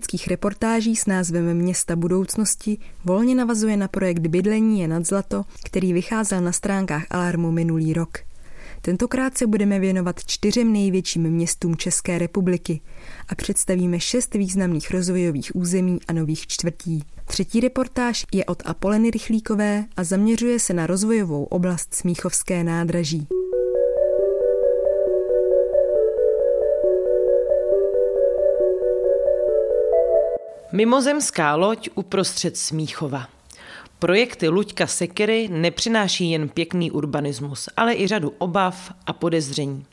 politických reportáží s názvem Města budoucnosti volně navazuje na projekt Bydlení je nad zlato, který vycházel na stránkách Alarmu minulý rok. Tentokrát se budeme věnovat čtyřem největším městům České republiky a představíme šest významných rozvojových území a nových čtvrtí. Třetí reportáž je od Apoleny Rychlíkové a zaměřuje se na rozvojovou oblast Smíchovské nádraží. Mimozemská loď uprostřed Smíchova. Projekty Luďka Sekery nepřináší jen pěkný urbanismus, ale i řadu obav a podezření.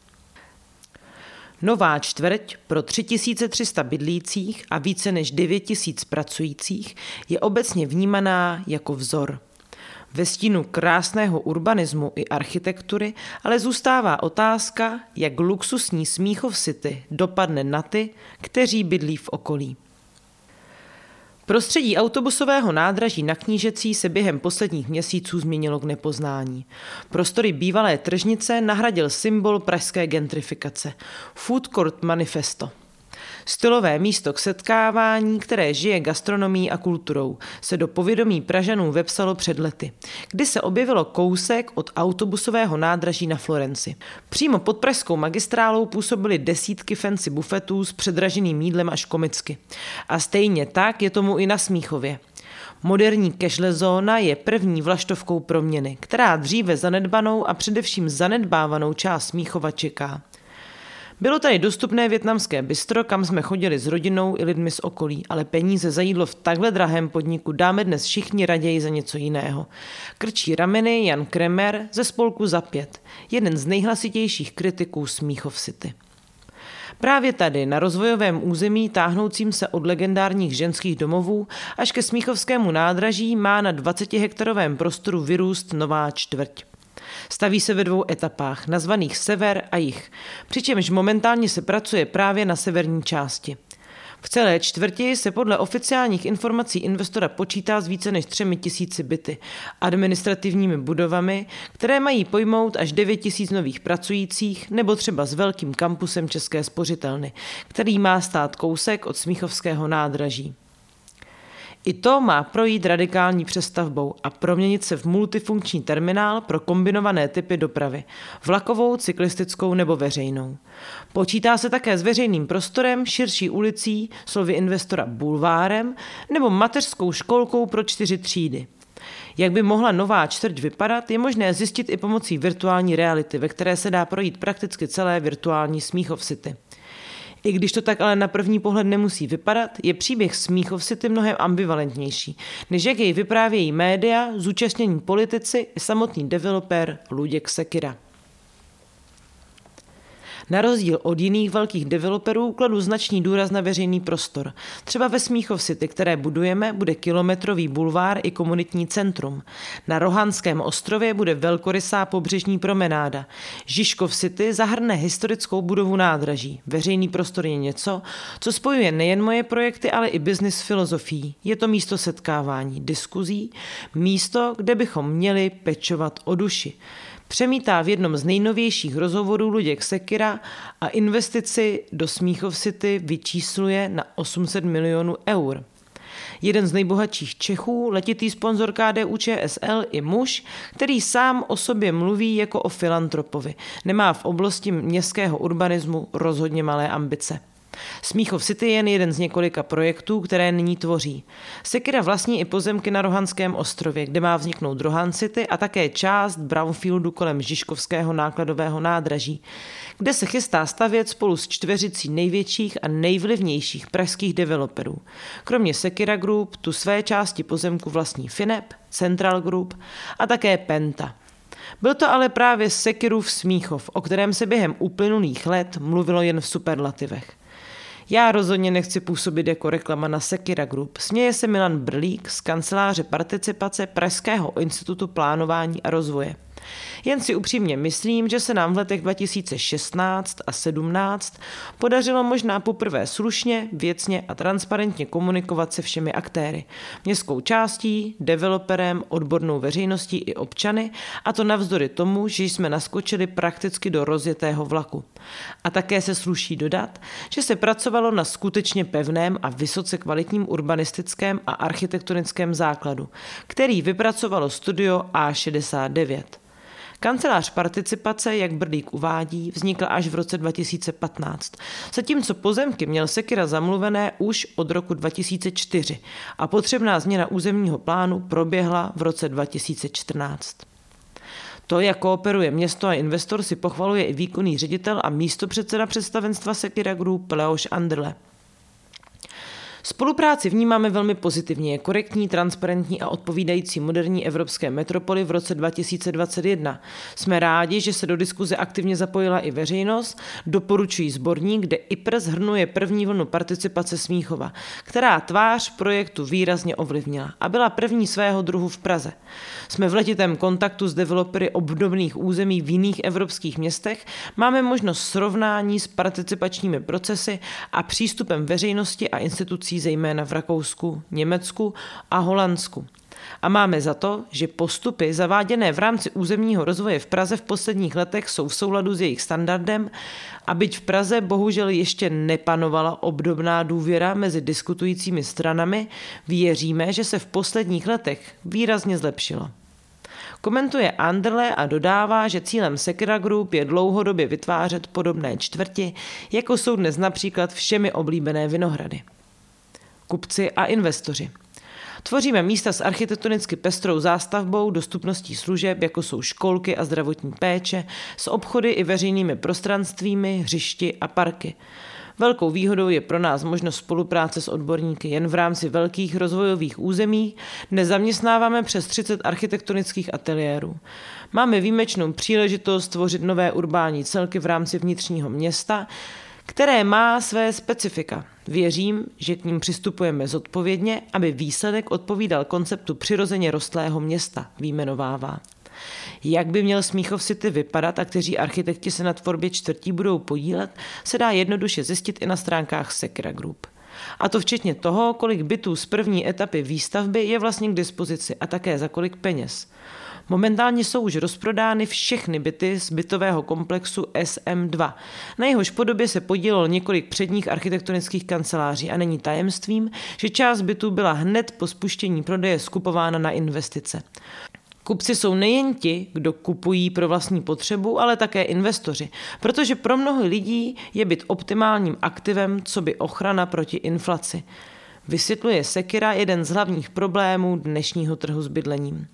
Nová čtvrť pro 3300 bydlících a více než 9000 pracujících je obecně vnímaná jako vzor. Ve stínu krásného urbanismu i architektury ale zůstává otázka, jak luxusní Smíchov City dopadne na ty, kteří bydlí v okolí. Prostředí autobusového nádraží na Knížecí se během posledních měsíců změnilo k nepoznání. Prostory bývalé tržnice nahradil symbol pražské gentrifikace – Food Court Manifesto – Stylové místo k setkávání, které žije gastronomí a kulturou, se do povědomí Pražanů vepsalo před lety, kdy se objevilo kousek od autobusového nádraží na Florenci. Přímo pod pražskou magistrálou působily desítky fancy bufetů s předraženým jídlem až komicky. A stejně tak je tomu i na Smíchově. Moderní cashless zóna je první vlaštovkou proměny, která dříve zanedbanou a především zanedbávanou část Smíchova čeká. Bylo tady dostupné větnamské bistro, kam jsme chodili s rodinou i lidmi z okolí, ale peníze za jídlo v takhle drahém podniku dáme dnes všichni raději za něco jiného. Krčí rameny Jan Kremer ze spolku za pět, jeden z nejhlasitějších kritiků Smíchov City. Právě tady, na rozvojovém území táhnoucím se od legendárních ženských domovů až ke Smíchovskému nádraží má na 20 hektarovém prostoru vyrůst nová čtvrť. Staví se ve dvou etapách, nazvaných sever a jih, přičemž momentálně se pracuje právě na severní části. V celé čtvrti se podle oficiálních informací investora počítá s více než třemi tisíci byty, administrativními budovami, které mají pojmout až 9 tisíc nových pracujících nebo třeba s velkým kampusem České spořitelny, který má stát kousek od Smíchovského nádraží. I to má projít radikální přestavbou a proměnit se v multifunkční terminál pro kombinované typy dopravy, vlakovou, cyklistickou nebo veřejnou. Počítá se také s veřejným prostorem, širší ulicí, slovy investora bulvárem nebo mateřskou školkou pro čtyři třídy. Jak by mohla nová čtvrť vypadat, je možné zjistit i pomocí virtuální reality, ve které se dá projít prakticky celé virtuální Smíchov City. I když to tak ale na první pohled nemusí vypadat, je příběh Smíchov City mnohem ambivalentnější, než jak jej vyprávějí média, zúčastnění politici i samotný developer Luděk Sekira. Na rozdíl od jiných velkých developerů kladu značný důraz na veřejný prostor. Třeba ve Smíchov City, které budujeme, bude kilometrový bulvár i komunitní centrum. Na Rohanském ostrově bude velkorysá pobřežní promenáda. Žižkov City zahrne historickou budovu nádraží. Veřejný prostor je něco, co spojuje nejen moje projekty, ale i biznis filozofií. Je to místo setkávání, diskuzí, místo, kde bychom měli pečovat o duši. Přemítá v jednom z nejnovějších rozhovorů Luděk Sekira a investici do Smíchov City vyčísluje na 800 milionů eur. Jeden z nejbohatších Čechů, letitý sponzor KDU ČSL i muž, který sám o sobě mluví jako o filantropovi. Nemá v oblasti městského urbanismu rozhodně malé ambice. Smíchov City je jen jeden z několika projektů, které nyní tvoří. Sekira vlastní i pozemky na Rohanském ostrově, kde má vzniknout Rohan City a také část brownfieldu kolem Žižkovského nákladového nádraží, kde se chystá stavět spolu s čtveřicí největších a nejvlivnějších pražských developerů. Kromě Sekira Group tu své části pozemku vlastní Finep, Central Group a také Penta. Byl to ale právě Sekirův Smíchov, o kterém se během uplynulých let mluvilo jen v superlativech. Já rozhodně nechci působit jako reklama na Sekira Group. Směje se Milan Brlík z kanceláře participace Pražského institutu plánování a rozvoje. Jen si upřímně myslím, že se nám v letech 2016 a 17 podařilo možná poprvé slušně, věcně a transparentně komunikovat se všemi aktéry. Městskou částí, developerem, odbornou veřejností i občany a to navzdory tomu, že jsme naskočili prakticky do rozjetého vlaku. A také se sluší dodat, že se pracovalo na skutečně pevném a vysoce kvalitním urbanistickém a architektonickém základu, který vypracovalo studio A69. Kancelář participace, jak Brdík uvádí, vznikla až v roce 2015, zatímco pozemky měl Sekira zamluvené už od roku 2004 a potřebná změna územního plánu proběhla v roce 2014. To, jak kooperuje město a investor, si pochvaluje i výkonný ředitel a místopředseda představenstva Sekira Group Leoš Anderle. Spolupráci vnímáme velmi pozitivně, je korektní, transparentní a odpovídající moderní evropské metropoli v roce 2021. Jsme rádi, že se do diskuze aktivně zapojila i veřejnost, doporučují sborník, kde IPR zhrnuje první vlnu participace Smíchova, která tvář projektu výrazně ovlivnila a byla první svého druhu v Praze. Jsme v letitém kontaktu s developery obdobných území v jiných evropských městech, máme možnost srovnání s participačními procesy a přístupem veřejnosti a institucí zejména v Rakousku, Německu a Holandsku. A máme za to, že postupy zaváděné v rámci územního rozvoje v Praze v posledních letech jsou v souladu s jejich standardem a byť v Praze bohužel ještě nepanovala obdobná důvěra mezi diskutujícími stranami, věříme, že se v posledních letech výrazně zlepšilo. Komentuje Anderle a dodává, že cílem Sekira Group je dlouhodobě vytvářet podobné čtvrti, jako jsou dnes například všemi oblíbené Vinohrady kupci a investoři. Tvoříme místa s architektonicky pestrou zástavbou, dostupností služeb, jako jsou školky a zdravotní péče, s obchody i veřejnými prostranstvími, hřišti a parky. Velkou výhodou je pro nás možnost spolupráce s odborníky jen v rámci velkých rozvojových území. Nezaměstnáváme přes 30 architektonických ateliérů. Máme výjimečnou příležitost tvořit nové urbání celky v rámci vnitřního města, které má své specifika. Věřím, že k ním přistupujeme zodpovědně, aby výsledek odpovídal konceptu přirozeně rostlého města, výjmenovává. Jak by měl Smíchov City vypadat a kteří architekti se na tvorbě čtvrtí budou podílet, se dá jednoduše zjistit i na stránkách Sekra Group. A to včetně toho, kolik bytů z první etapy výstavby je vlastně k dispozici a také za kolik peněz. Momentálně jsou už rozprodány všechny byty z bytového komplexu SM2. Na jehož podobě se podílelo několik předních architektonických kanceláří a není tajemstvím, že část bytů byla hned po spuštění prodeje skupována na investice. Kupci jsou nejen ti, kdo kupují pro vlastní potřebu, ale také investoři, protože pro mnoho lidí je byt optimálním aktivem, co by ochrana proti inflaci. Vysvětluje Sekira jeden z hlavních problémů dnešního trhu s bydlením.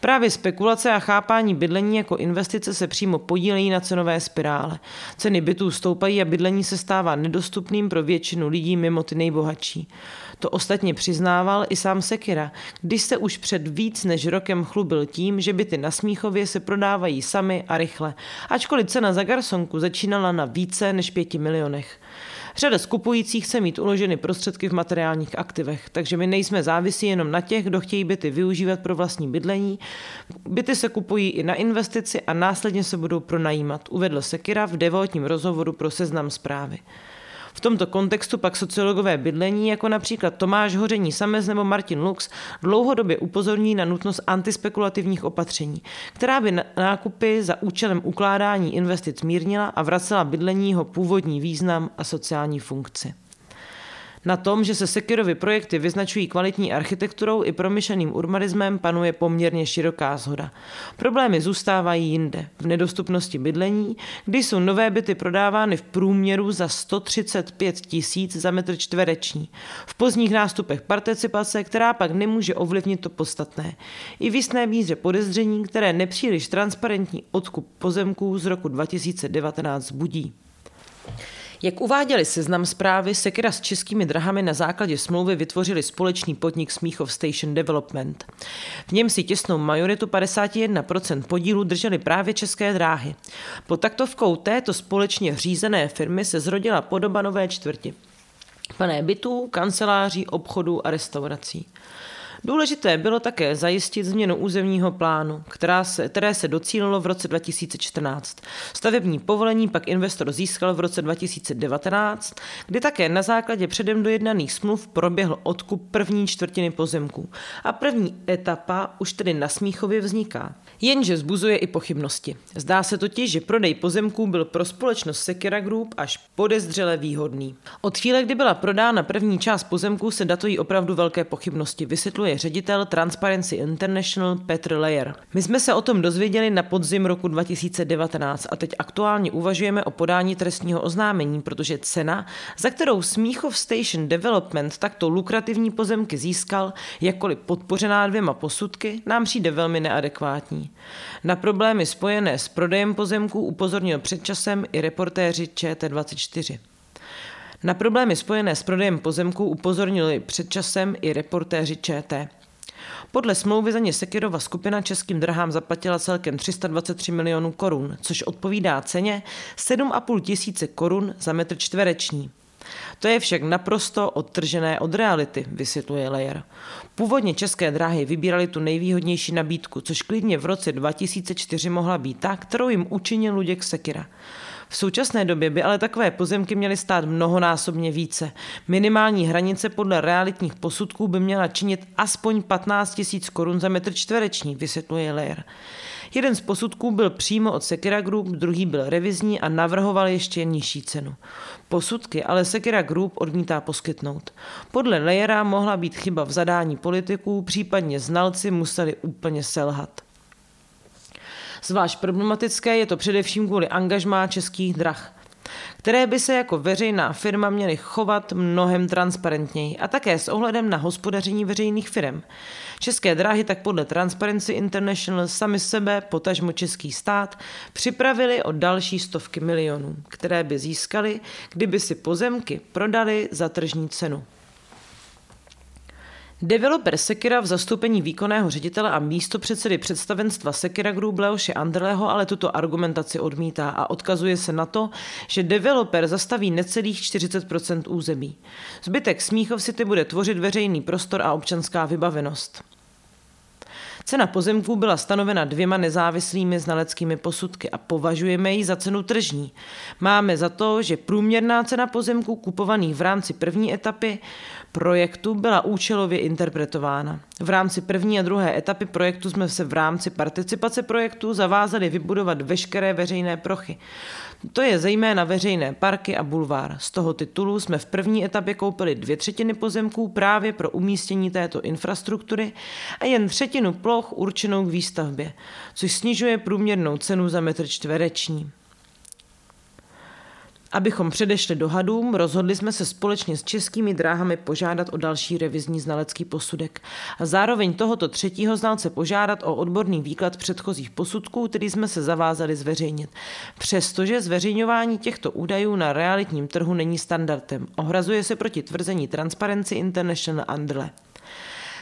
Právě spekulace a chápání bydlení jako investice se přímo podílejí na cenové spirále. Ceny bytů stoupají a bydlení se stává nedostupným pro většinu lidí mimo ty nejbohatší. To ostatně přiznával i sám Sekira, když se už před víc než rokem chlubil tím, že byty na Smíchově se prodávají sami a rychle, ačkoliv cena za garsonku začínala na více než pěti milionech. Řada skupujících chce mít uloženy prostředky v materiálních aktivech, takže my nejsme závisí jenom na těch, kdo chtějí byty využívat pro vlastní bydlení. Byty se kupují i na investici a následně se budou pronajímat, uvedl Sekira v devotním rozhovoru pro seznam zprávy. Tomto kontextu pak sociologové bydlení, jako například Tomáš Hoření Samez nebo Martin Lux, dlouhodobě upozorní na nutnost antispekulativních opatření, která by nákupy za účelem ukládání investic mírnila a vracela bydlení jeho původní význam a sociální funkci. Na tom, že se Sekirovy projekty vyznačují kvalitní architekturou i promyšleným urbanismem, panuje poměrně široká zhoda. Problémy zůstávají jinde, v nedostupnosti bydlení, kdy jsou nové byty prodávány v průměru za 135 tisíc za metr čtvereční. V pozdních nástupech participace, která pak nemůže ovlivnit to podstatné. I v jistné míře podezření, které nepříliš transparentní odkup pozemků z roku 2019 budí. Jak uváděli seznam zprávy, Sekira s českými drahami na základě smlouvy vytvořili společný podnik Smíchov Station Development. V něm si těsnou majoritu 51% podílu drželi právě české dráhy. Pod taktovkou této společně řízené firmy se zrodila podoba nové čtvrti. Plné bytů, kanceláří, obchodů a restaurací. Důležité bylo také zajistit změnu územního plánu, která se, které se docílilo v roce 2014. Stavební povolení pak investor získal v roce 2019, kdy také na základě předem dojednaných smluv proběhl odkup první čtvrtiny pozemků. A první etapa už tedy na Smíchově vzniká. Jenže zbuzuje i pochybnosti. Zdá se totiž, že prodej pozemků byl pro společnost Sekira Group až podezřele výhodný. Od chvíle, kdy byla prodána první část pozemků, se datují opravdu velké pochybnosti, vysvětluje ředitel Transparency International Petr Leyer. My jsme se o tom dozvěděli na podzim roku 2019 a teď aktuálně uvažujeme o podání trestního oznámení, protože cena, za kterou Smíchov Station Development takto lukrativní pozemky získal, jakkoliv podpořená dvěma posudky, nám přijde velmi neadekvátní. Na problémy spojené s prodejem pozemků upozornil před časem i reportéři ČT24. Na problémy spojené s prodejem pozemků upozornili před časem i reportéři ČT. Podle smlouvy za ně Sekirova skupina českým drahám zaplatila celkem 323 milionů korun, což odpovídá ceně 7,5 tisíce korun za metr čtvereční. To je však naprosto odtržené od reality, vysvětluje Lejer. Původně české dráhy vybírali tu nejvýhodnější nabídku, což klidně v roce 2004 mohla být ta, kterou jim učinil Luděk Sekira. V současné době by ale takové pozemky měly stát mnohonásobně více. Minimální hranice podle realitních posudků by měla činit aspoň 15 000 korun za metr čtvereční, vysvětluje Lejer. Jeden z posudků byl přímo od Sekira Group, druhý byl revizní a navrhoval ještě nižší cenu. Posudky ale Sekira Group odmítá poskytnout. Podle Lejera mohla být chyba v zadání politiků, případně znalci museli úplně selhat. Zvlášť problematické je to především kvůli angažmá českých drah které by se jako veřejná firma měly chovat mnohem transparentněji a také s ohledem na hospodaření veřejných firm. České dráhy tak podle Transparency International sami sebe, potažmo český stát, připravili o další stovky milionů, které by získali, kdyby si pozemky prodali za tržní cenu. Developer Sekira v zastoupení výkonného ředitele a místo předsedy představenstva Sekira Group Leoše Andrleho ale tuto argumentaci odmítá a odkazuje se na to, že developer zastaví necelých 40% území. Zbytek Smíchov City bude tvořit veřejný prostor a občanská vybavenost. Cena pozemků byla stanovena dvěma nezávislými znaleckými posudky a považujeme ji za cenu tržní. Máme za to, že průměrná cena pozemků kupovaných v rámci první etapy projektu byla účelově interpretována. V rámci první a druhé etapy projektu jsme se v rámci participace projektu zavázali vybudovat veškeré veřejné prochy. To je zejména veřejné parky a bulvár. Z toho titulu jsme v první etapě koupili dvě třetiny pozemků právě pro umístění této infrastruktury a jen třetinu ploch určenou k výstavbě, což snižuje průměrnou cenu za metr čtvereční. Abychom předešli dohadům, rozhodli jsme se společně s českými dráhami požádat o další revizní znalecký posudek a zároveň tohoto třetího znalce požádat o odborný výklad předchozích posudků, který jsme se zavázali zveřejnit. Přestože zveřejňování těchto údajů na realitním trhu není standardem, ohrazuje se proti tvrzení Transparency International Andle.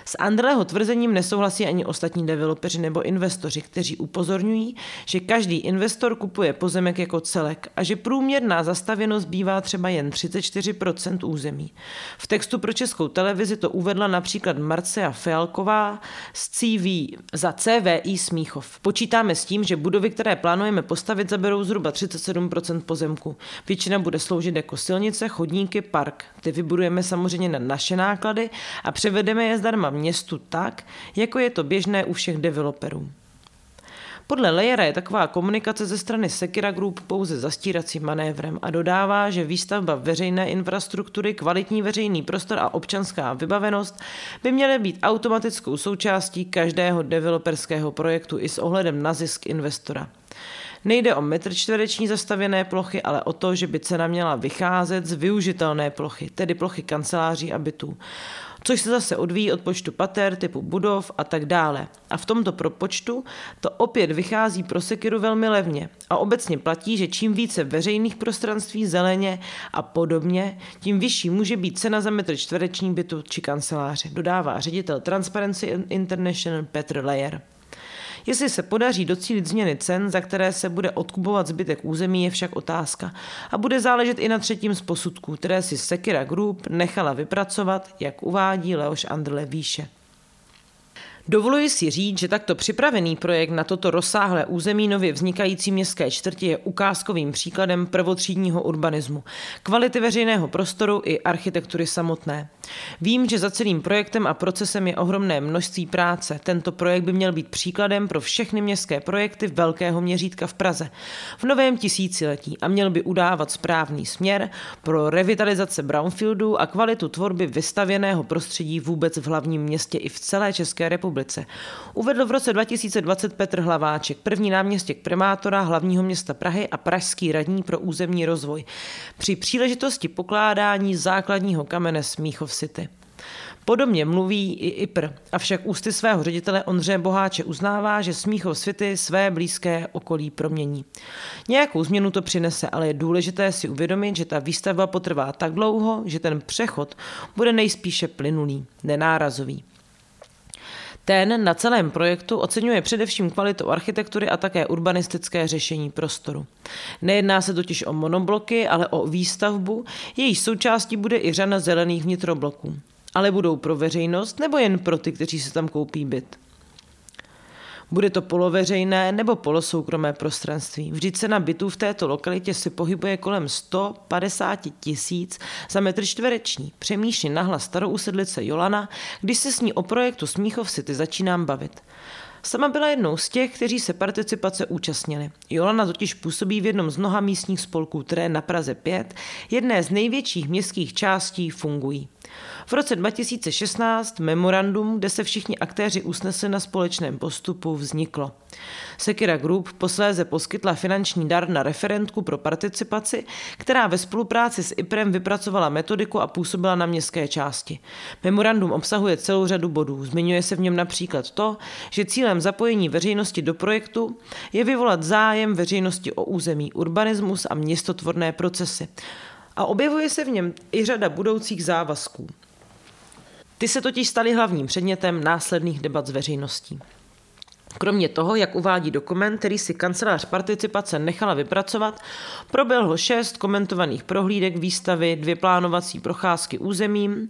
S Andrleho tvrzením nesouhlasí ani ostatní developeři nebo investoři, kteří upozorňují, že každý investor kupuje pozemek jako celek a že průměrná zastavěnost bývá třeba jen 34% území. V textu pro českou televizi to uvedla například Marcia Fialková z CV za CVI Smíchov. Počítáme s tím, že budovy, které plánujeme postavit, zaberou zhruba 37% pozemku. Většina bude sloužit jako silnice, chodníky, park. Ty vybudujeme samozřejmě na naše náklady a převedeme je zdarma městu tak, jako je to běžné u všech developerů. Podle Lejera je taková komunikace ze strany Sekira Group pouze zastíracím manévrem a dodává, že výstavba veřejné infrastruktury, kvalitní veřejný prostor a občanská vybavenost by měly být automatickou součástí každého developerského projektu i s ohledem na zisk investora. Nejde o metr čtvereční zastavěné plochy, ale o to, že by cena měla vycházet z využitelné plochy, tedy plochy kanceláří a bytů což se zase odvíjí od počtu pater, typu budov a tak dále. A v tomto propočtu to opět vychází pro Sekiru velmi levně. A obecně platí, že čím více veřejných prostranství, zeleně a podobně, tím vyšší může být cena za metr čtvereční bytu či kanceláře, dodává ředitel Transparency International Petr Leyer. Jestli se podaří docílit změny cen, za které se bude odkupovat zbytek území, je však otázka. A bude záležet i na třetím z posudků, které si Sekira Group nechala vypracovat, jak uvádí Leoš Andrle výše. Dovoluji si říct, že takto připravený projekt na toto rozsáhlé území nově vznikající městské čtvrti je ukázkovým příkladem prvotřídního urbanismu, kvality veřejného prostoru i architektury samotné. Vím, že za celým projektem a procesem je ohromné množství práce. Tento projekt by měl být příkladem pro všechny městské projekty velkého měřítka v Praze v novém tisíciletí a měl by udávat správný směr pro revitalizace brownfieldů a kvalitu tvorby vystavěného prostředí vůbec v hlavním městě i v celé České republice. Uvedl v roce 2020 Petr Hlaváček, první náměstěk primátora hlavního města Prahy a pražský radní pro územní rozvoj. Při příležitosti pokládání základního kamene Smíchov City. Podobně mluví i IPR, avšak ústy svého ředitele Ondřeje Boháče uznává, že Smíchov City své blízké okolí promění. Nějakou změnu to přinese, ale je důležité si uvědomit, že ta výstavba potrvá tak dlouho, že ten přechod bude nejspíše plynulý, nenárazový. Ten na celém projektu oceňuje především kvalitu architektury a také urbanistické řešení prostoru. Nejedná se totiž o monobloky, ale o výstavbu, jejíž součástí bude i řada zelených vnitrobloků. Ale budou pro veřejnost nebo jen pro ty, kteří se tam koupí byt? Bude to poloveřejné nebo polosoukromé prostranství. Vždyť cena bytů v této lokalitě se pohybuje kolem 150 tisíc za metr čtvereční. Přemýšlí nahla starou usedlice Jolana, když se s ní o projektu Smíchov City začínám bavit. Sama byla jednou z těch, kteří se participace účastnili. Jolana totiž působí v jednom z mnoha místních spolků, které na Praze 5, jedné z největších městských částí, fungují. V roce 2016 memorandum, kde se všichni aktéři usnesli na společném postupu, vzniklo. Sekira Group posléze poskytla finanční dar na referentku pro participaci, která ve spolupráci s IPRem vypracovala metodiku a působila na městské části. Memorandum obsahuje celou řadu bodů. Zmiňuje se v něm například to, že cílem zapojení veřejnosti do projektu je vyvolat zájem veřejnosti o území, urbanismus a městotvorné procesy a objevuje se v něm i řada budoucích závazků. Ty se totiž staly hlavním předmětem následných debat s veřejností. Kromě toho, jak uvádí dokument, který si kancelář participace nechala vypracovat, proběhlo šest komentovaných prohlídek výstavy, dvě plánovací procházky územím,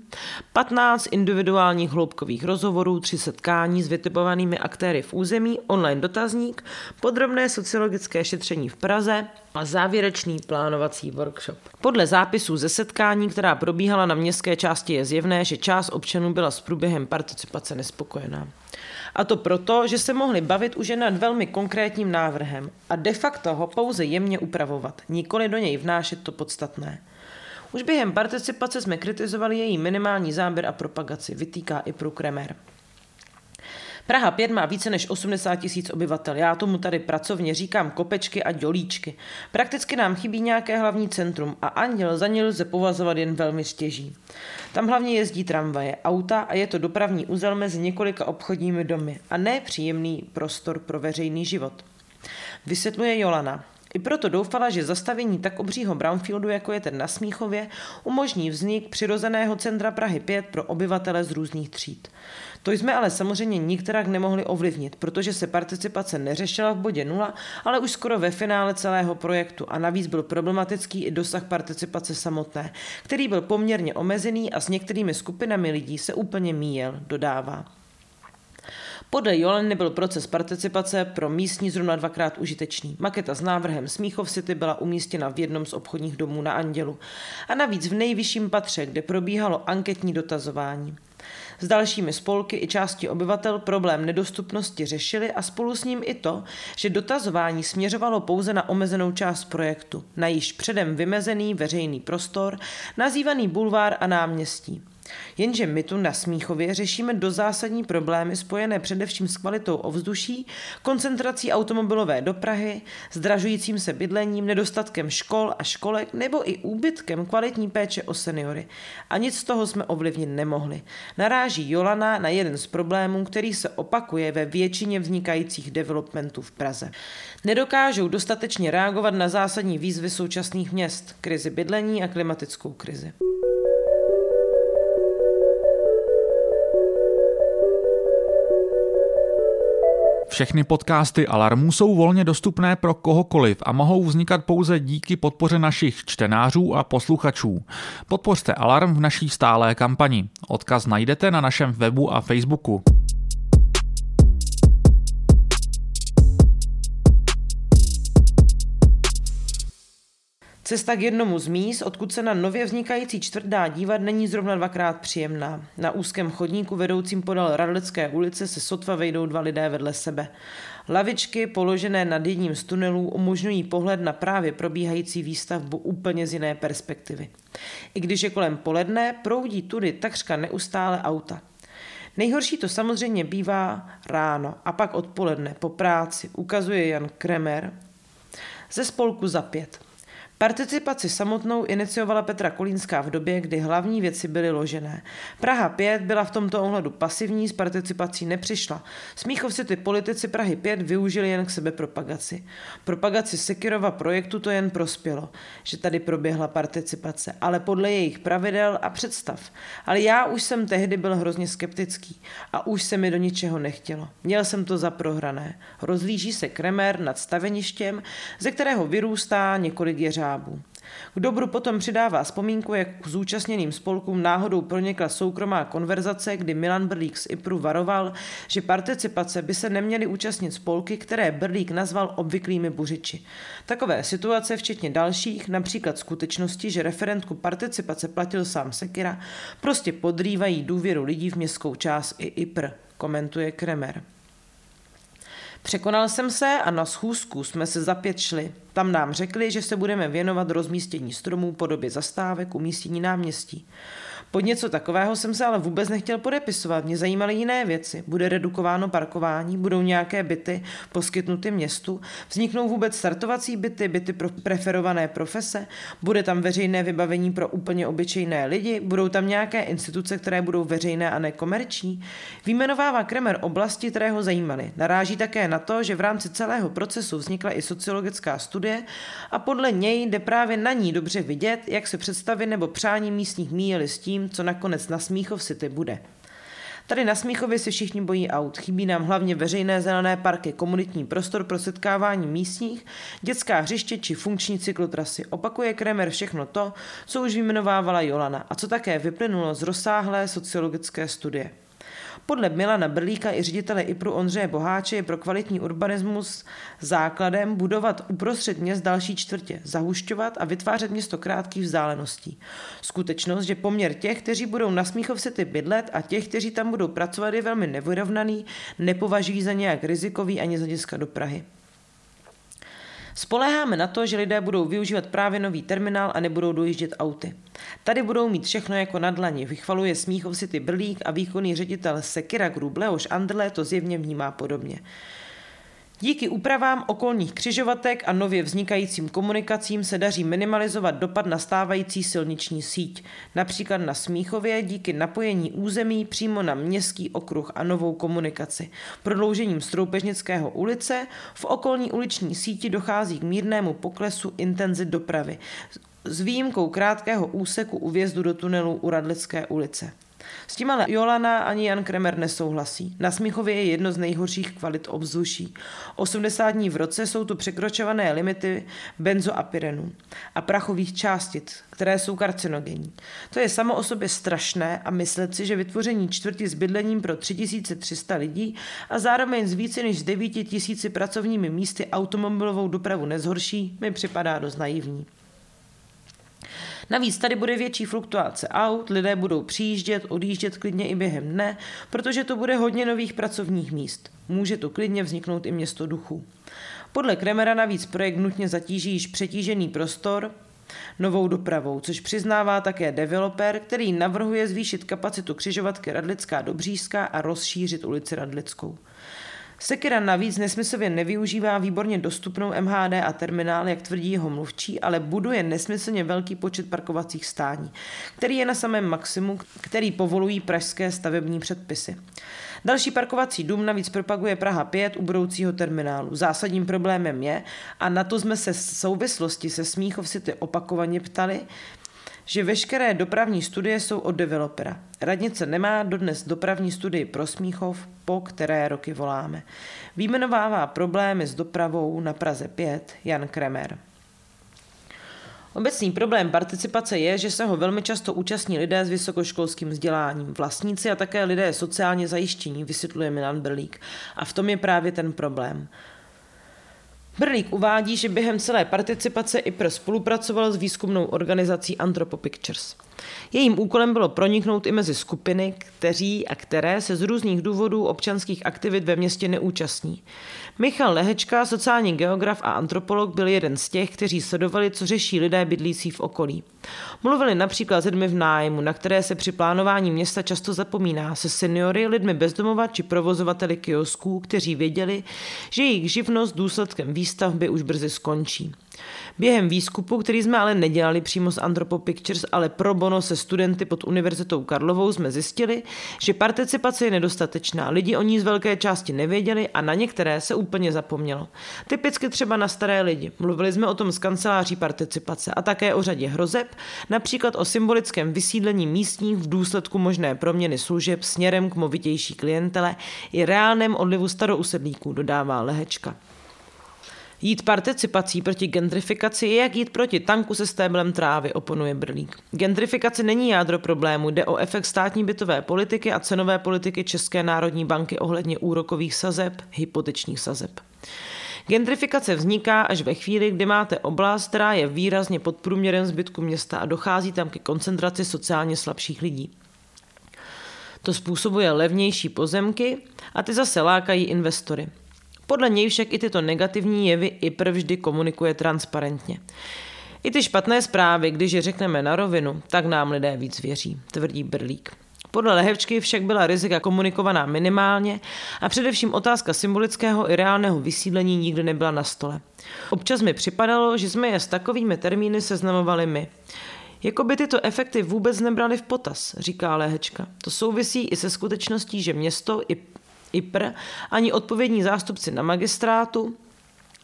15 individuálních hloubkových rozhovorů, tři setkání s vytipovanými aktéry v území, online dotazník, podrobné sociologické šetření v Praze a závěrečný plánovací workshop. Podle zápisů ze setkání, která probíhala na městské části, je zjevné, že část občanů byla s průběhem participace nespokojená. A to proto, že se mohli bavit už jen nad velmi konkrétním návrhem a de facto ho pouze jemně upravovat, nikoli do něj vnášet to podstatné. Už během participace jsme kritizovali její minimální záběr a propagaci, vytýká i Prukremer. Praha 5 má více než 80 tisíc obyvatel. Já tomu tady pracovně říkám kopečky a dělíčky. Prakticky nám chybí nějaké hlavní centrum a Anděl za ně lze považovat jen velmi stěží. Tam hlavně jezdí tramvaje, auta a je to dopravní úzel mezi několika obchodními domy a ne příjemný prostor pro veřejný život. Vysvětluje Jolana. I proto doufala, že zastavení tak obřího brownfieldu, jako je ten na Smíchově, umožní vznik přirozeného centra Prahy 5 pro obyvatele z různých tříd. To jsme ale samozřejmě nikterak nemohli ovlivnit, protože se participace neřešila v bodě nula, ale už skoro ve finále celého projektu a navíc byl problematický i dosah participace samotné, který byl poměrně omezený a s některými skupinami lidí se úplně míjel, dodává. Podle Joleny byl proces participace pro místní zrovna dvakrát užitečný. Maketa s návrhem Smíchov City byla umístěna v jednom z obchodních domů na Andělu a navíc v nejvyšším patře, kde probíhalo anketní dotazování. S dalšími spolky i části obyvatel problém nedostupnosti řešili a spolu s ním i to, že dotazování směřovalo pouze na omezenou část projektu, na již předem vymezený veřejný prostor, nazývaný bulvár a náměstí. Jenže my tu na Smíchově řešíme do zásadní problémy spojené především s kvalitou ovzduší, koncentrací automobilové dopravy, zdražujícím se bydlením, nedostatkem škol a školek nebo i úbytkem kvalitní péče o seniory. A nic z toho jsme ovlivnit nemohli. Naráží Jolana na jeden z problémů, který se opakuje ve většině vznikajících developmentů v Praze. Nedokážou dostatečně reagovat na zásadní výzvy současných měst, krizi bydlení a klimatickou krizi. Všechny podcasty Alarmu jsou volně dostupné pro kohokoliv a mohou vznikat pouze díky podpoře našich čtenářů a posluchačů. Podpořte Alarm v naší stálé kampani. Odkaz najdete na našem webu a Facebooku. Cesta k jednomu z míst, odkud se na nově vznikající čtvrt dá dívat, není zrovna dvakrát příjemná. Na úzkém chodníku vedoucím podal Radlické ulice se sotva vejdou dva lidé vedle sebe. Lavičky položené nad jedním z tunelů umožňují pohled na právě probíhající výstavbu úplně z jiné perspektivy. I když je kolem poledne, proudí tudy takřka neustále auta. Nejhorší to samozřejmě bývá ráno a pak odpoledne po práci, ukazuje Jan Kremer ze spolku za pět. Participaci samotnou iniciovala Petra Kolínská v době, kdy hlavní věci byly ložené. Praha 5 byla v tomto ohledu pasivní, s participací nepřišla. Smíchovci ty politici Prahy 5 využili jen k sebe propagaci. Propagaci Sekirova projektu to jen prospělo, že tady proběhla participace, ale podle jejich pravidel a představ. Ale já už jsem tehdy byl hrozně skeptický a už se mi do ničeho nechtělo. Měl jsem to za prohrané. Rozlíží se Kremer nad staveništěm, ze kterého vyrůstá několik jeřábů štábů. K dobru potom přidává vzpomínku, jak k zúčastněným spolkům náhodou pronikla soukromá konverzace, kdy Milan Brlík z IPRu varoval, že participace by se neměly účastnit spolky, které Brlík nazval obvyklými buřiči. Takové situace, včetně dalších, například skutečnosti, že referentku participace platil sám Sekira, prostě podrývají důvěru lidí v městskou část i IPR, komentuje Kremer. Překonal jsem se a na schůzku jsme se za pět šli. Tam nám řekli, že se budeme věnovat rozmístění stromů po době zastávek umístění náměstí. Pod něco takového jsem se ale vůbec nechtěl podepisovat. Mě zajímaly jiné věci. Bude redukováno parkování, budou nějaké byty poskytnuty městu, vzniknou vůbec startovací byty, byty pro preferované profese, bude tam veřejné vybavení pro úplně obyčejné lidi, budou tam nějaké instituce, které budou veřejné a nekomerční. Výjmenovává Kremer oblasti, které ho zajímaly. Naráží také na to, že v rámci celého procesu vznikla i sociologická studie a podle něj jde právě na ní dobře vidět, jak se představy nebo přání místních míjely s tím, co nakonec na Smíchov City bude. Tady na Smíchově se všichni bojí aut. Chybí nám hlavně veřejné zelené parky, komunitní prostor pro setkávání místních, dětská hřiště či funkční cyklotrasy. Opakuje Kremer všechno to, co už vyjmenovávala Jolana a co také vyplynulo z rozsáhlé sociologické studie. Podle Milana Brlíka i ředitele IPRu Ondřeje Boháče je pro kvalitní urbanismus základem budovat uprostřed měst další čtvrtě, zahušťovat a vytvářet město krátkých vzdáleností. Skutečnost, že poměr těch, kteří budou na Smíchov City bydlet a těch, kteří tam budou pracovat, je velmi nevyrovnaný, nepovažují za nějak rizikový ani z hlediska do Prahy. Spoleháme na to, že lidé budou využívat právě nový terminál a nebudou dojíždět auty. Tady budou mít všechno jako na dlani, vychvaluje Smíchov City Brlík a výkonný ředitel Sekira Group Leoš Andrle to zjevně vnímá podobně. Díky úpravám okolních křižovatek a nově vznikajícím komunikacím se daří minimalizovat dopad na stávající silniční síť. Například na Smíchově díky napojení území přímo na městský okruh a novou komunikaci. Prodloužením Stroupežnického ulice v okolní uliční síti dochází k mírnému poklesu intenzit dopravy s výjimkou krátkého úseku u vjezdu do tunelu u Radlické ulice. S tím ale Jolana ani Jan Kremer nesouhlasí. Na Smíchově je jedno z nejhorších kvalit obzduší. 80 dní v roce jsou tu překročované limity benzoapirenů a prachových částic, které jsou karcinogenní. To je samo o sobě strašné a myslet si, že vytvoření čtvrti s bydlením pro 3300 lidí a zároveň z více než 9000 pracovními místy automobilovou dopravu nezhorší, mi připadá dost naivní. Navíc tady bude větší fluktuace aut, lidé budou přijíždět, odjíždět klidně i během dne, protože to bude hodně nových pracovních míst. Může tu klidně vzniknout i město duchů. Podle Kremera navíc projekt nutně zatíží již přetížený prostor, novou dopravou, což přiznává také developer, který navrhuje zvýšit kapacitu křižovatky Radlická Dobřížská a rozšířit ulici Radlickou. Sekira navíc nesmyslně nevyužívá výborně dostupnou MHD a terminál, jak tvrdí jeho mluvčí, ale buduje nesmyslně velký počet parkovacích stání, který je na samém maximu, který povolují pražské stavební předpisy. Další parkovací dům navíc propaguje Praha 5 u budoucího terminálu. Zásadním problémem je, a na to jsme se v souvislosti se Smíchov City opakovaně ptali, že veškeré dopravní studie jsou od developera. Radnice nemá dodnes dopravní studii pro Smíchov, po které roky voláme. Výjmenovává problémy s dopravou na Praze 5 Jan Kremer. Obecný problém participace je, že se ho velmi často účastní lidé s vysokoškolským vzděláním, vlastníci a také lidé sociálně zajištění, vysvětluje Milan Brlík. A v tom je právě ten problém. Brlík uvádí, že během celé participace IPR spolupracoval s výzkumnou organizací Anthropo Pictures. Jejím úkolem bylo proniknout i mezi skupiny, kteří a které se z různých důvodů občanských aktivit ve městě neúčastní. Michal Lehečka, sociální geograf a antropolog, byl jeden z těch, kteří sledovali, co řeší lidé bydlící v okolí. Mluvili například s lidmi v nájmu, na které se při plánování města často zapomíná, se seniory, lidmi bezdomova či provozovateli kiosků, kteří věděli, že jejich živnost důsledkem výstavby už brzy skončí. Během výzkupu, který jsme ale nedělali přímo z Anthropo Pictures, ale pro bono se studenty pod Univerzitou Karlovou, jsme zjistili, že participace je nedostatečná. Lidi o ní z velké části nevěděli a na některé se úplně zapomnělo. Typicky třeba na staré lidi. Mluvili jsme o tom z kanceláří participace a také o řadě hrozeb, například o symbolickém vysídlení místních v důsledku možné proměny služeb směrem k movitější klientele i reálném odlivu starousedlíků, dodává Lehečka. Jít participací proti gentrifikaci je jak jít proti tanku se stéblem trávy, oponuje Brlík. Gentrifikace není jádro problému, jde o efekt státní bytové politiky a cenové politiky České národní banky ohledně úrokových sazeb, hypotečních sazeb. Gentrifikace vzniká až ve chvíli, kdy máte oblast, která je výrazně pod průměrem zbytku města a dochází tam ke koncentraci sociálně slabších lidí. To způsobuje levnější pozemky a ty zase lákají investory. Podle něj však i tyto negativní jevy IPR vždy komunikuje transparentně. I ty špatné zprávy, když je řekneme na rovinu, tak nám lidé víc věří, tvrdí Brlík. Podle Lehevčky však byla rizika komunikovaná minimálně a především otázka symbolického i reálného vysídlení nikdy nebyla na stole. Občas mi připadalo, že jsme je s takovými termíny seznamovali my. Jako by tyto efekty vůbec nebrali v potaz, říká Lehečka. To souvisí i se skutečností, že město i IPR, ani odpovědní zástupci na magistrátu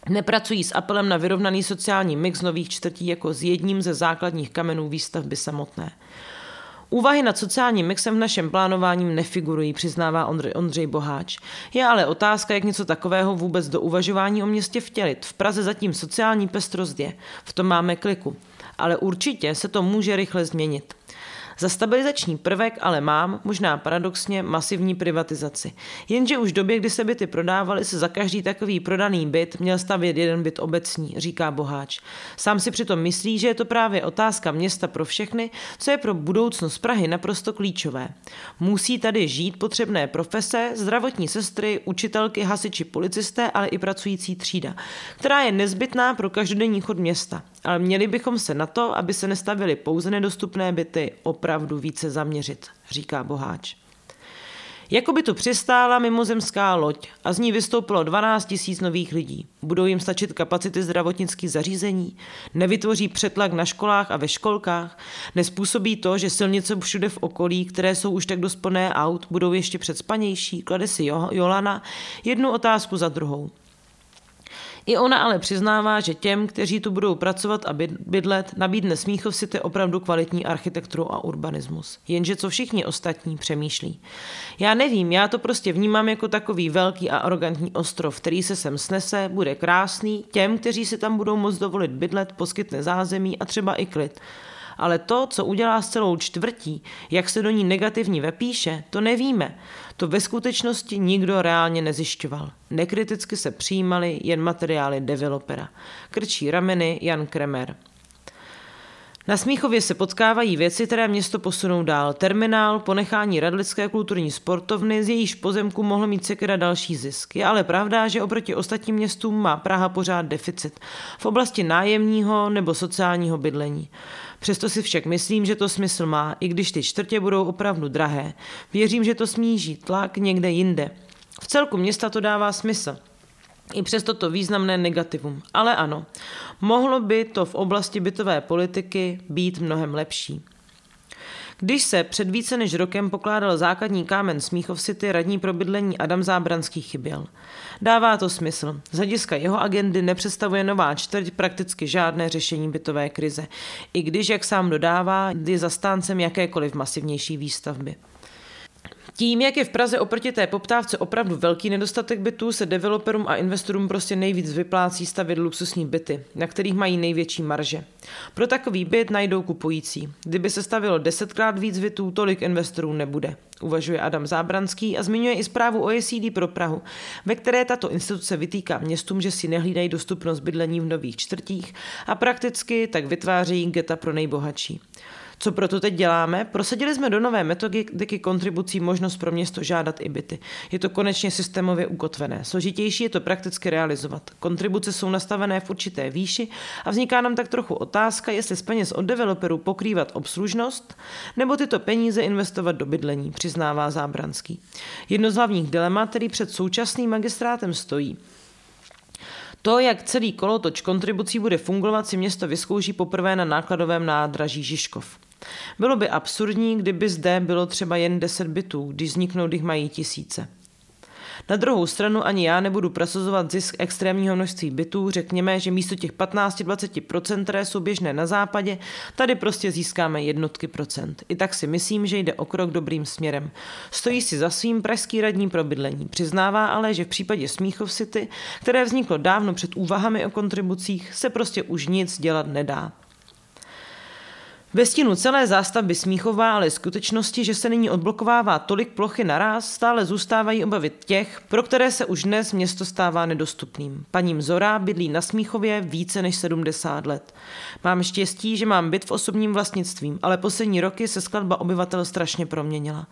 nepracují s apelem na vyrovnaný sociální mix nových čtvrtí jako s jedním ze základních kamenů výstavby samotné. Úvahy nad sociálním mixem v našem plánování nefigurují, přiznává Ondřej, Ondřej Boháč. Je ale otázka, jak něco takového vůbec do uvažování o městě vtělit. V Praze zatím sociální pestrost je, v tom máme kliku. Ale určitě se to může rychle změnit. Za stabilizační prvek ale mám, možná paradoxně, masivní privatizaci. Jenže už v době, kdy se byty prodávaly, se za každý takový prodaný byt měl stavět jeden byt obecní, říká Boháč. Sám si přitom myslí, že je to právě otázka města pro všechny, co je pro budoucnost Prahy naprosto klíčové. Musí tady žít potřebné profese, zdravotní sestry, učitelky, hasiči, policisté, ale i pracující třída, která je nezbytná pro každodenní chod města. Ale měli bychom se na to, aby se nestavily pouze nedostupné byty, opravdu více zaměřit, říká Boháč. Jako by tu přistála mimozemská loď a z ní vystoupilo 12 tisíc nových lidí. Budou jim stačit kapacity zdravotnických zařízení? Nevytvoří přetlak na školách a ve školkách? Nespůsobí to, že silnice všude v okolí, které jsou už tak dost plné aut, budou ještě předspanější? Klade si Jolana jednu otázku za druhou. I ona ale přiznává, že těm, kteří tu budou pracovat a bydlet, nabídne Smíchov City opravdu kvalitní architekturu a urbanismus. Jenže co všichni ostatní přemýšlí. Já nevím, já to prostě vnímám jako takový velký a arrogantní ostrov, který se sem snese, bude krásný, těm, kteří si tam budou moct dovolit bydlet, poskytne zázemí a třeba i klid ale to, co udělá s celou čtvrtí, jak se do ní negativně vepíše, to nevíme. To ve skutečnosti nikdo reálně nezjišťoval. Nekriticky se přijímaly jen materiály developera. Krčí rameny Jan Kremer. Na Smíchově se potkávají věci, které město posunou dál. Terminál, ponechání radlické kulturní sportovny, z jejíž pozemku mohl mít Sekera další zisk. Je ale pravda, že oproti ostatním městům má Praha pořád deficit v oblasti nájemního nebo sociálního bydlení. Přesto si však myslím, že to smysl má, i když ty čtvrtě budou opravdu drahé. Věřím, že to smíží tlak někde jinde. V celku města to dává smysl. I přes toto významné negativum. Ale ano, mohlo by to v oblasti bytové politiky být mnohem lepší. Když se před více než rokem pokládal základní kámen Smíchov City, radní pro bydlení Adam Zábranský chyběl. Dává to smysl. Z hlediska jeho agendy nepředstavuje nová čtvrť prakticky žádné řešení bytové krize, i když, jak sám dodává, je zastáncem jakékoliv masivnější výstavby. Tím, jak je v Praze oproti té poptávce opravdu velký nedostatek bytů, se developerům a investorům prostě nejvíc vyplácí stavět luxusní byty, na kterých mají největší marže. Pro takový byt najdou kupující. Kdyby se stavilo desetkrát víc bytů, tolik investorů nebude. Uvažuje Adam Zábranský a zmiňuje i zprávu OECD pro Prahu, ve které tato instituce vytýká městům, že si nehlídají dostupnost bydlení v nových čtvrtích a prakticky tak vytvářejí geta pro nejbohatší. Co proto teď děláme? Prosadili jsme do nové metodiky kontribucí možnost pro město žádat i byty. Je to konečně systémově ukotvené. Složitější je to prakticky realizovat. Kontribuce jsou nastavené v určité výši a vzniká nám tak trochu otázka, jestli z peněz od developerů pokrývat obslužnost nebo tyto peníze investovat do bydlení, přiznává Zábranský. Jedno z hlavních dilemat, který před současným magistrátem stojí, to, jak celý kolotoč kontribucí bude fungovat, si město vyzkouší poprvé na nákladovém nádraží Žižkov. Bylo by absurdní, kdyby zde bylo třeba jen 10 bytů, když vzniknou, když mají tisíce. Na druhou stranu ani já nebudu prosazovat zisk extrémního množství bytů, řekněme, že místo těch 15-20%, které jsou běžné na západě, tady prostě získáme jednotky procent. I tak si myslím, že jde o krok dobrým směrem. Stojí si za svým pražský radní pro bydlení. Přiznává ale, že v případě Smíchov City, které vzniklo dávno před úvahami o kontribucích, se prostě už nic dělat nedá. Ve stínu celé zástavby Smíchová ale skutečnosti, že se nyní odblokovává tolik plochy naraz, stále zůstávají obavy těch, pro které se už dnes město stává nedostupným. Paní Mzora bydlí na Smíchově více než 70 let. Mám štěstí, že mám byt v osobním vlastnictvím, ale poslední roky se skladba obyvatel strašně proměnila.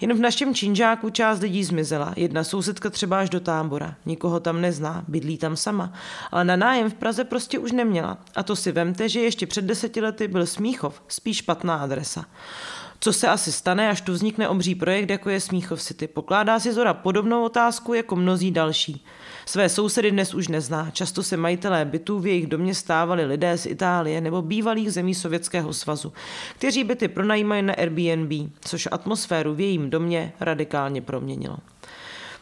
Jen v našem činžáku část lidí zmizela, jedna sousedka třeba až do tábora. Nikoho tam nezná, bydlí tam sama, ale na nájem v Praze prostě už neměla. A to si vemte, že ještě před deseti lety byl Smíchov spíš špatná adresa. Co se asi stane, až tu vznikne obří projekt, jako je Smíchov City? Pokládá si Zora podobnou otázku jako mnozí další. Své sousedy dnes už nezná. Často se majitelé bytů v jejich domě stávali lidé z Itálie nebo bývalých zemí Sovětského svazu, kteří byty pronajímají na Airbnb, což atmosféru v jejím domě radikálně proměnilo.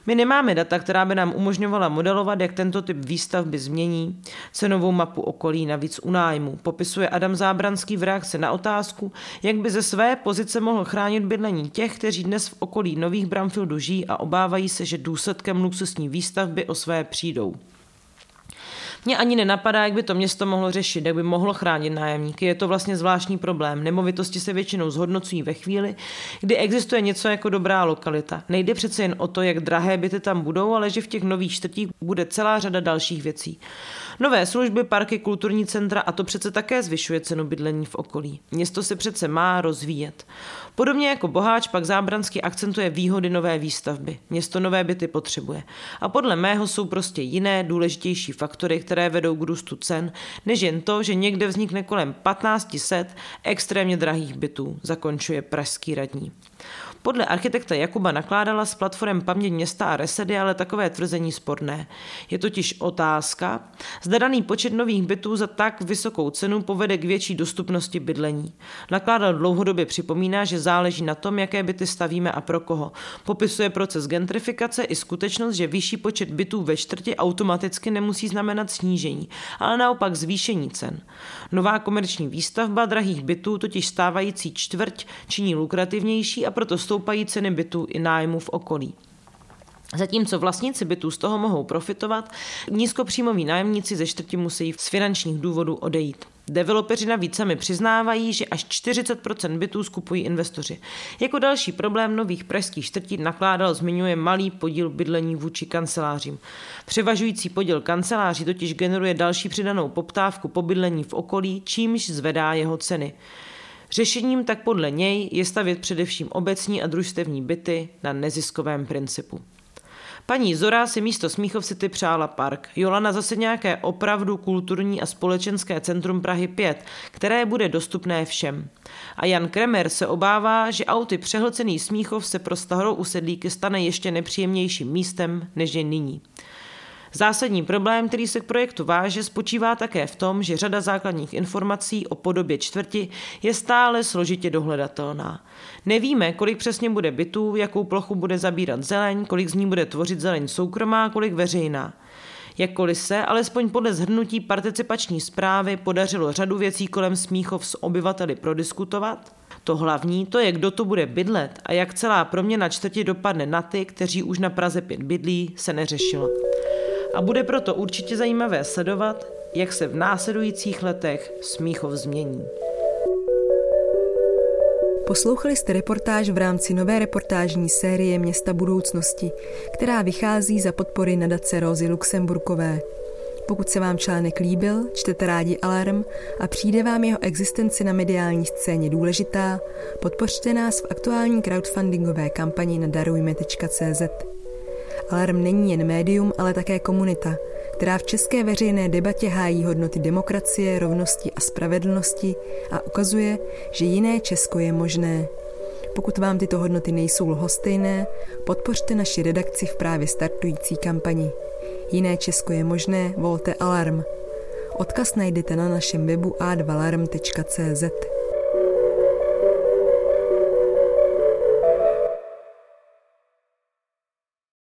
My nemáme data, která by nám umožňovala modelovat, jak tento typ výstavby změní cenovou mapu okolí, navíc u nájmu. Popisuje Adam Zábranský v reakci na otázku, jak by ze své pozice mohl chránit bydlení těch, kteří dnes v okolí nových Bramfieldů žijí a obávají se, že důsledkem luxusní výstavby o své přijdou. Mě ani nenapadá, jak by to město mohlo řešit, jak by mohlo chránit nájemníky. Je to vlastně zvláštní problém. Nemovitosti se většinou zhodnocují ve chvíli, kdy existuje něco jako dobrá lokalita. Nejde přece jen o to, jak drahé byty tam budou, ale že v těch nových čtvrtích bude celá řada dalších věcí. Nové služby, parky, kulturní centra a to přece také zvyšuje cenu bydlení v okolí. Město se přece má rozvíjet. Podobně jako Boháč pak Zábranský akcentuje výhody nové výstavby. Město nové byty potřebuje. A podle mého jsou prostě jiné, důležitější faktory, které vedou k růstu cen, než jen to, že někde vznikne kolem 1500 extrémně drahých bytů, zakončuje pražský radní. Podle architekta Jakuba nakládala s platformem Paměť města a Resedy, ale takové tvrzení sporné. Je totiž otázka, zda daný počet nových bytů za tak vysokou cenu povede k větší dostupnosti bydlení. Nakládal dlouhodobě připomíná, že záleží na tom, jaké byty stavíme a pro koho. Popisuje proces gentrifikace i skutečnost, že vyšší počet bytů ve čtvrti automaticky nemusí znamenat snížení, ale naopak zvýšení cen. Nová komerční výstavba drahých bytů totiž stávající čtvrť činí lukrativnější a proto stoupají ceny bytů i nájmu v okolí. Zatímco vlastníci bytů z toho mohou profitovat, nízkopříjmoví nájemníci ze čtvrti musí z finančních důvodů odejít. Developeři navíc sami přiznávají, že až 40% bytů skupují investoři. Jako další problém nových pražských čtvrtí nakládal zmiňuje malý podíl bydlení vůči kancelářím. Převažující podíl kanceláří totiž generuje další přidanou poptávku po bydlení v okolí, čímž zvedá jeho ceny. Řešením tak podle něj je stavět především obecní a družstevní byty na neziskovém principu. Paní Zora si místo Smíchov City přála park. Jolana zase nějaké opravdu kulturní a společenské centrum Prahy 5, které bude dostupné všem. A Jan Kremer se obává, že auty přehlcený Smíchov se pro starou usedlíky stane ještě nepříjemnějším místem, než je nyní. Zásadní problém, který se k projektu váže, spočívá také v tom, že řada základních informací o podobě čtvrti je stále složitě dohledatelná. Nevíme, kolik přesně bude bytů, jakou plochu bude zabírat zeleň, kolik z ní bude tvořit zeleň soukromá, kolik veřejná. Jakkoliv se, alespoň podle zhrnutí participační zprávy, podařilo řadu věcí kolem Smíchov s obyvateli prodiskutovat, to hlavní, to je, kdo to bude bydlet a jak celá proměna čtvrti dopadne na ty, kteří už na Praze 5 bydlí, se neřešilo. A bude proto určitě zajímavé sledovat, jak se v následujících letech Smíchov změní. Poslouchali jste reportáž v rámci nové reportážní série Města budoucnosti, která vychází za podpory nadace Rozy Luxemburkové. Pokud se vám článek líbil, čtete rádi Alarm a přijde vám jeho existence na mediální scéně důležitá, podpořte nás v aktuální crowdfundingové kampani na darujme.cz. Alarm není jen médium, ale také komunita, která v české veřejné debatě hájí hodnoty demokracie, rovnosti a spravedlnosti a ukazuje, že jiné Česko je možné. Pokud vám tyto hodnoty nejsou lhostejné, podpořte naši redakci v právě startující kampani. Jiné Česko je možné, volte Alarm. Odkaz najdete na našem webu a2alarm.cz.